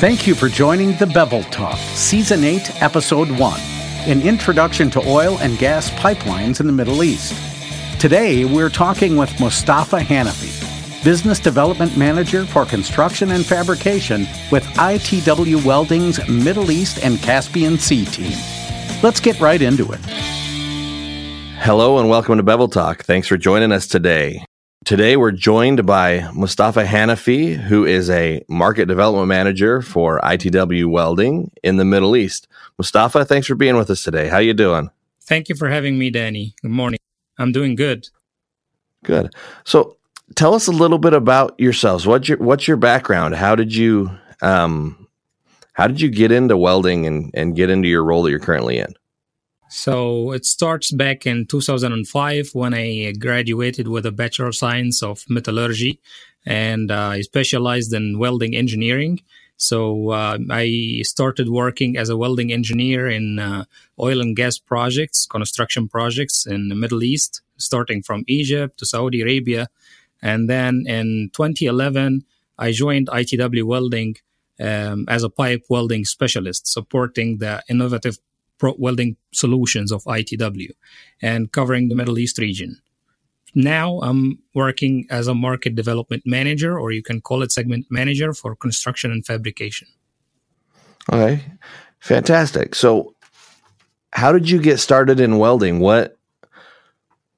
Thank you for joining the Bevel Talk, Season 8, Episode 1, an introduction to oil and gas pipelines in the Middle East. Today, we're talking with Mustafa Hanafi, Business Development Manager for Construction and Fabrication with ITW Welding's Middle East and Caspian Sea team. Let's get right into it. Hello and welcome to Bevel Talk. Thanks for joining us today. Today, we're joined by Mustafa Hanafi, who is a market development manager for ITW Welding in the Middle East. Mustafa, thanks for being with us today. How you doing? Thank you for having me, Danny. Good morning. I'm doing good. Good. So, tell us a little bit about yourselves. What's your What's your background? How did you um, How did you get into welding and and get into your role that you're currently in? So it starts back in 2005 when I graduated with a Bachelor of Science of Metallurgy and uh, I specialized in welding engineering. So uh, I started working as a welding engineer in uh, oil and gas projects, construction projects in the Middle East, starting from Egypt to Saudi Arabia. And then in 2011, I joined ITW Welding um, as a pipe welding specialist, supporting the innovative welding solutions of ITW and covering the Middle East region. Now I'm working as a market development manager, or you can call it segment manager for construction and fabrication. Okay, fantastic. So, how did you get started in welding? What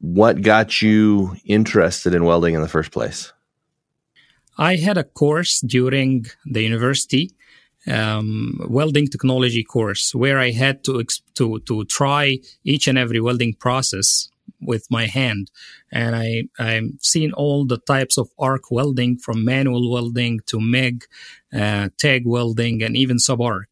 what got you interested in welding in the first place? I had a course during the university um, welding technology course where I had to to to try each and every welding process with my hand, and I I've seen all the types of arc welding from manual welding to MIG, uh, TIG welding, and even sub arc,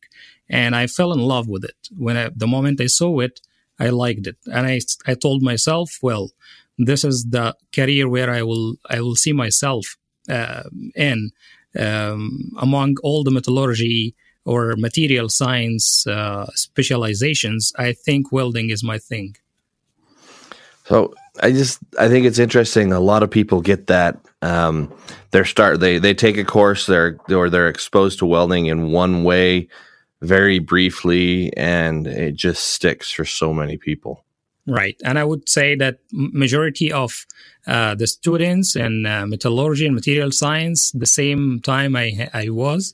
and I fell in love with it. When I, the moment I saw it, I liked it, and I I told myself, well, this is the career where I will I will see myself uh, in um, among all the metallurgy or material science uh, specializations, I think welding is my thing. So I just I think it's interesting. A lot of people get that um, their start they they take a course they're or they're exposed to welding in one way very briefly and it just sticks for so many people. Right, and I would say that majority of uh, the students in uh, metallurgy and material science, the same time I I was,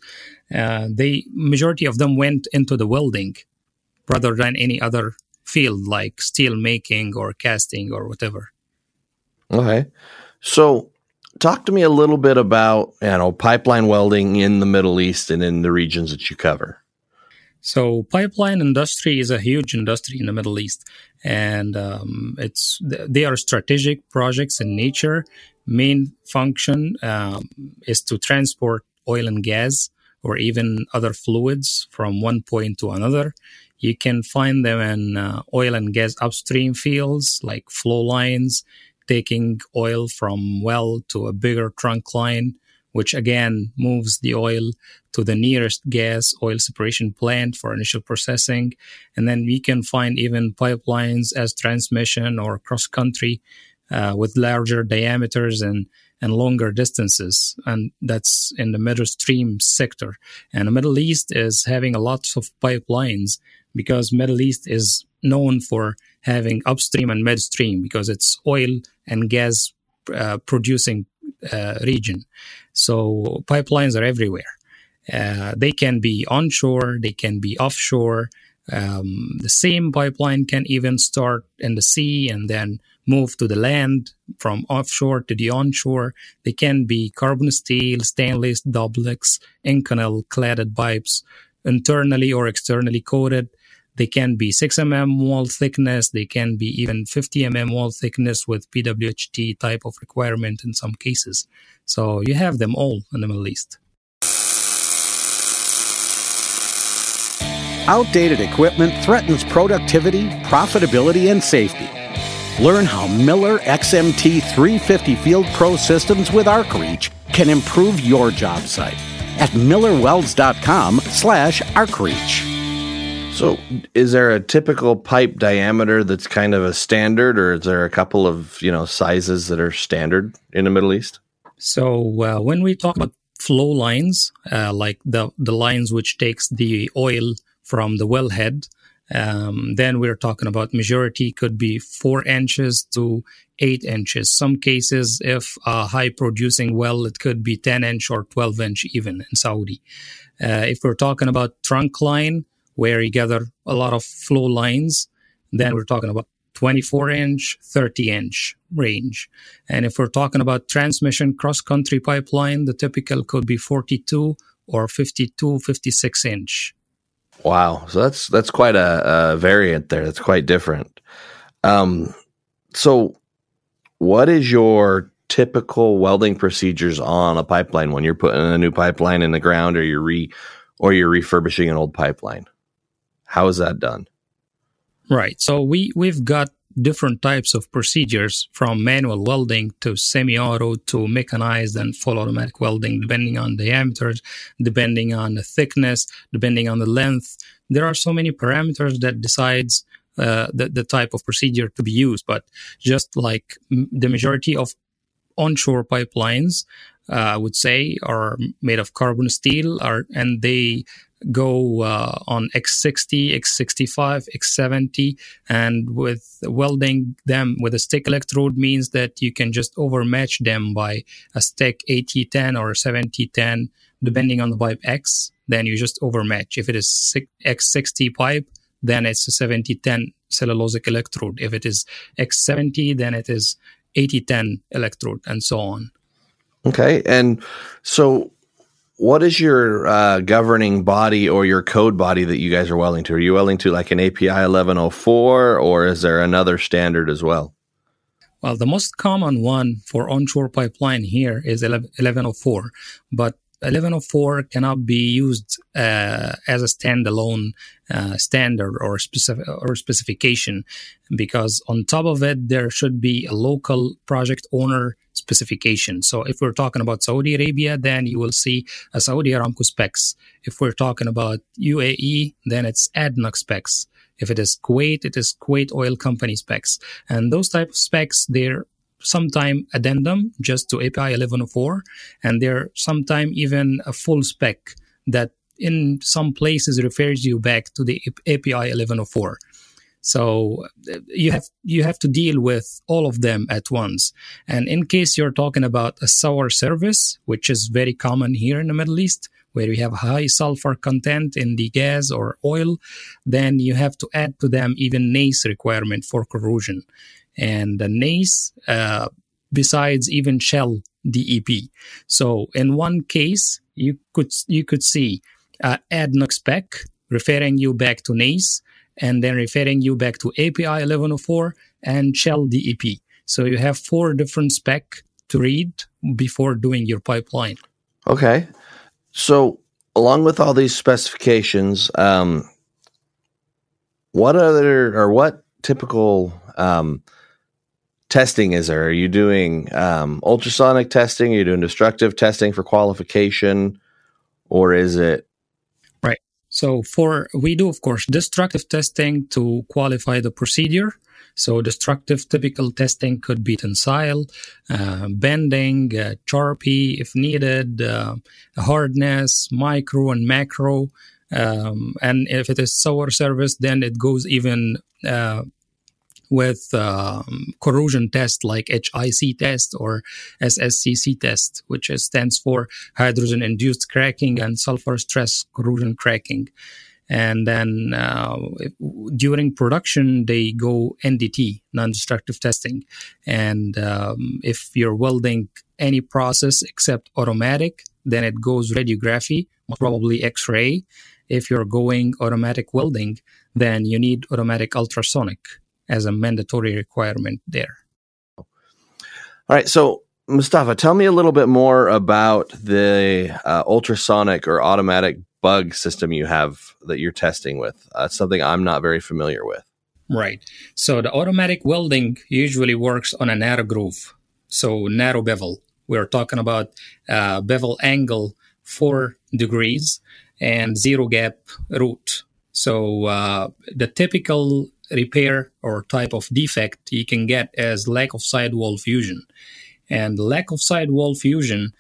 uh, they majority of them went into the welding rather than any other field like steel making or casting or whatever. Okay, so talk to me a little bit about you know pipeline welding in the Middle East and in the regions that you cover. So pipeline industry is a huge industry in the Middle East, and um, it's they are strategic projects in nature. Main function um, is to transport oil and gas or even other fluids from one point to another. You can find them in uh, oil and gas upstream fields like flow lines, taking oil from well to a bigger trunk line which again moves the oil to the nearest gas oil separation plant for initial processing. And then we can find even pipelines as transmission or cross country uh, with larger diameters and and longer distances, and that's in the midstream sector. And the Middle East is having a lot of pipelines because Middle East is known for having upstream and midstream because it's oil and gas uh, producing region. So pipelines are everywhere. Uh, they can be onshore, they can be offshore. Um, the same pipeline can even start in the sea and then move to the land from offshore to the onshore. They can be carbon steel, stainless, Duplex, Inconel cladded pipes, internally or externally coated. They can be 6 mm wall thickness. They can be even 50 mm wall thickness with PWHT type of requirement in some cases. So you have them all in the Middle East. Outdated equipment threatens productivity, profitability, and safety. Learn how Miller XMT 350 Field Pro systems with ArcReach can improve your job site at millerwelds.com slash ArcReach. So, is there a typical pipe diameter that's kind of a standard, or is there a couple of you know sizes that are standard in the Middle East? So, uh, when we talk about flow lines, uh, like the, the lines which takes the oil from the wellhead. Um, then we're talking about majority could be four inches to eight inches. Some cases, if a high producing well, it could be 10 inch or 12 inch even in Saudi. Uh, if we're talking about trunk line, where you gather a lot of flow lines, then we're talking about 24 inch, 30 inch range. And if we're talking about transmission cross country pipeline, the typical could be 42 or 52, 56 inch. Wow. So that's, that's quite a, a variant there. That's quite different. Um, so what is your typical welding procedures on a pipeline when you're putting a new pipeline in the ground or you're re, or you're refurbishing an old pipeline? How is that done? Right. So we we've got different types of procedures from manual welding to semi-auto to mechanized and full automatic welding depending on diameters depending on the thickness depending on the length there are so many parameters that decides uh, the, the type of procedure to be used but just like the majority of onshore pipelines uh, I would say are made of carbon steel are and they go uh, on X60, X65, X70, and with welding them with a stick electrode means that you can just overmatch them by a stick 8010 or 7010, depending on the pipe X. Then you just overmatch. If it is X60 pipe, then it's a 7010 cellulosic electrode. If it is X70, then it is 8010 electrode, and so on. Okay, and so what is your uh, governing body or your code body that you guys are welding to? Are you welding to like an API 1104 or is there another standard as well? Well, the most common one for onshore pipeline here is 1104, but 1104 cannot be used uh, as a standalone uh, standard or specific or specification because on top of it there should be a local project owner specification. So if we're talking about Saudi Arabia, then you will see a Saudi Aramco specs. If we're talking about UAE, then it's ADNOC specs. If it is Kuwait, it is Kuwait Oil Company specs. And those type of specs, they're sometime addendum just to API 1104, and they're sometime even a full spec that in some places refers you back to the API 1104. So uh, you have you have to deal with all of them at once. And in case you're talking about a sour service, which is very common here in the Middle East, where we have high sulfur content in the gas or oil, then you have to add to them even NACE requirement for corrosion. And the NACE, uh, besides even Shell DEP. So in one case, you could you could see uh, ADNOC spec referring you back to NACE and then referring you back to API 1104 and Shell DEP. So you have four different spec to read before doing your pipeline. Okay. So along with all these specifications, um, what other or what typical um, testing is there? Are you doing um, ultrasonic testing? Are you doing destructive testing for qualification? Or is it right? so for we do of course destructive testing to qualify the procedure. So destructive typical testing could be tensile, uh, bending, uh, charpy if needed, uh, hardness, micro and macro. Um, and if it is sour service, then it goes even uh, with um, corrosion test like HIC test or SSCC test, which stands for hydrogen induced cracking and sulfur stress corrosion cracking. And then uh, during production, they go NDT, non-destructive testing. And um, if you're welding any process except automatic, then it goes radiography, probably X-ray. If you're going automatic welding, then you need automatic ultrasonic as a mandatory requirement there. All right. So, Mustafa, tell me a little bit more about the uh, ultrasonic or automatic bug system you have that you're testing with. Uh, something I'm not very familiar with. Right. So, the automatic welding usually works on a narrow groove. So, narrow bevel. We're talking about uh, bevel angle four degrees and zero gap root. So, uh, the typical repair or type of defect you can get as lack of sidewall fusion. And lack of sidewall fusion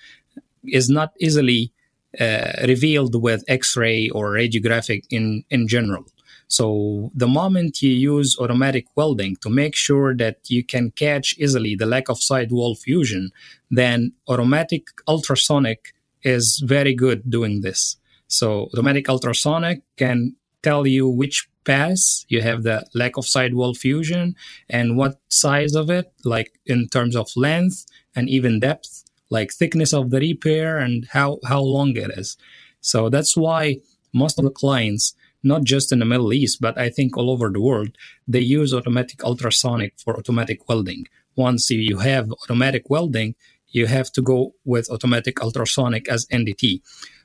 is not easily uh, revealed with X-ray or radiographic in in general. So the moment you use automatic welding to make sure that you can catch easily the lack of sidewall fusion, then automatic ultrasonic is very good doing this. So automatic ultrasonic can tell you which pass you have the lack of sidewall fusion and what size of it, like in terms of length and even depth, like thickness of the repair and how, how long it is. So that's why most of the clients, not just in the Middle East, but I think all over the world, they use automatic ultrasonic for automatic welding. Once you have automatic welding, you have to go with automatic ultrasonic as NDT.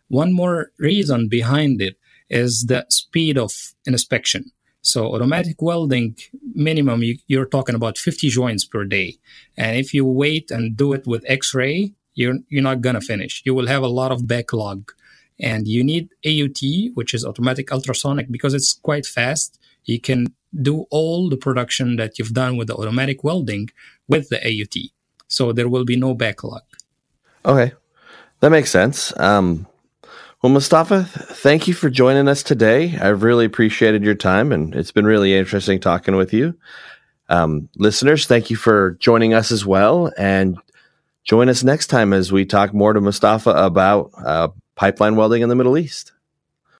One more reason behind it is the speed of inspection. So automatic welding minimum you, are talking about 50 joints per day. And if you wait and do it with X-ray, you're you're not gonna finish. You will have a lot of backlog. And you need AUT, which is automatic ultrasonic, because it's quite fast. You can do all the production that you've done with the automatic welding with the AUT. So there will be no backlog. Okay. That makes sense. Um, well, Mustafa, thank you for joining us today. I've really appreciated your time, and it's been really interesting talking with you. Um, listeners, thank you for joining us as well. And join us next time as we talk more to Mustafa about uh, pipeline welding in the Middle East.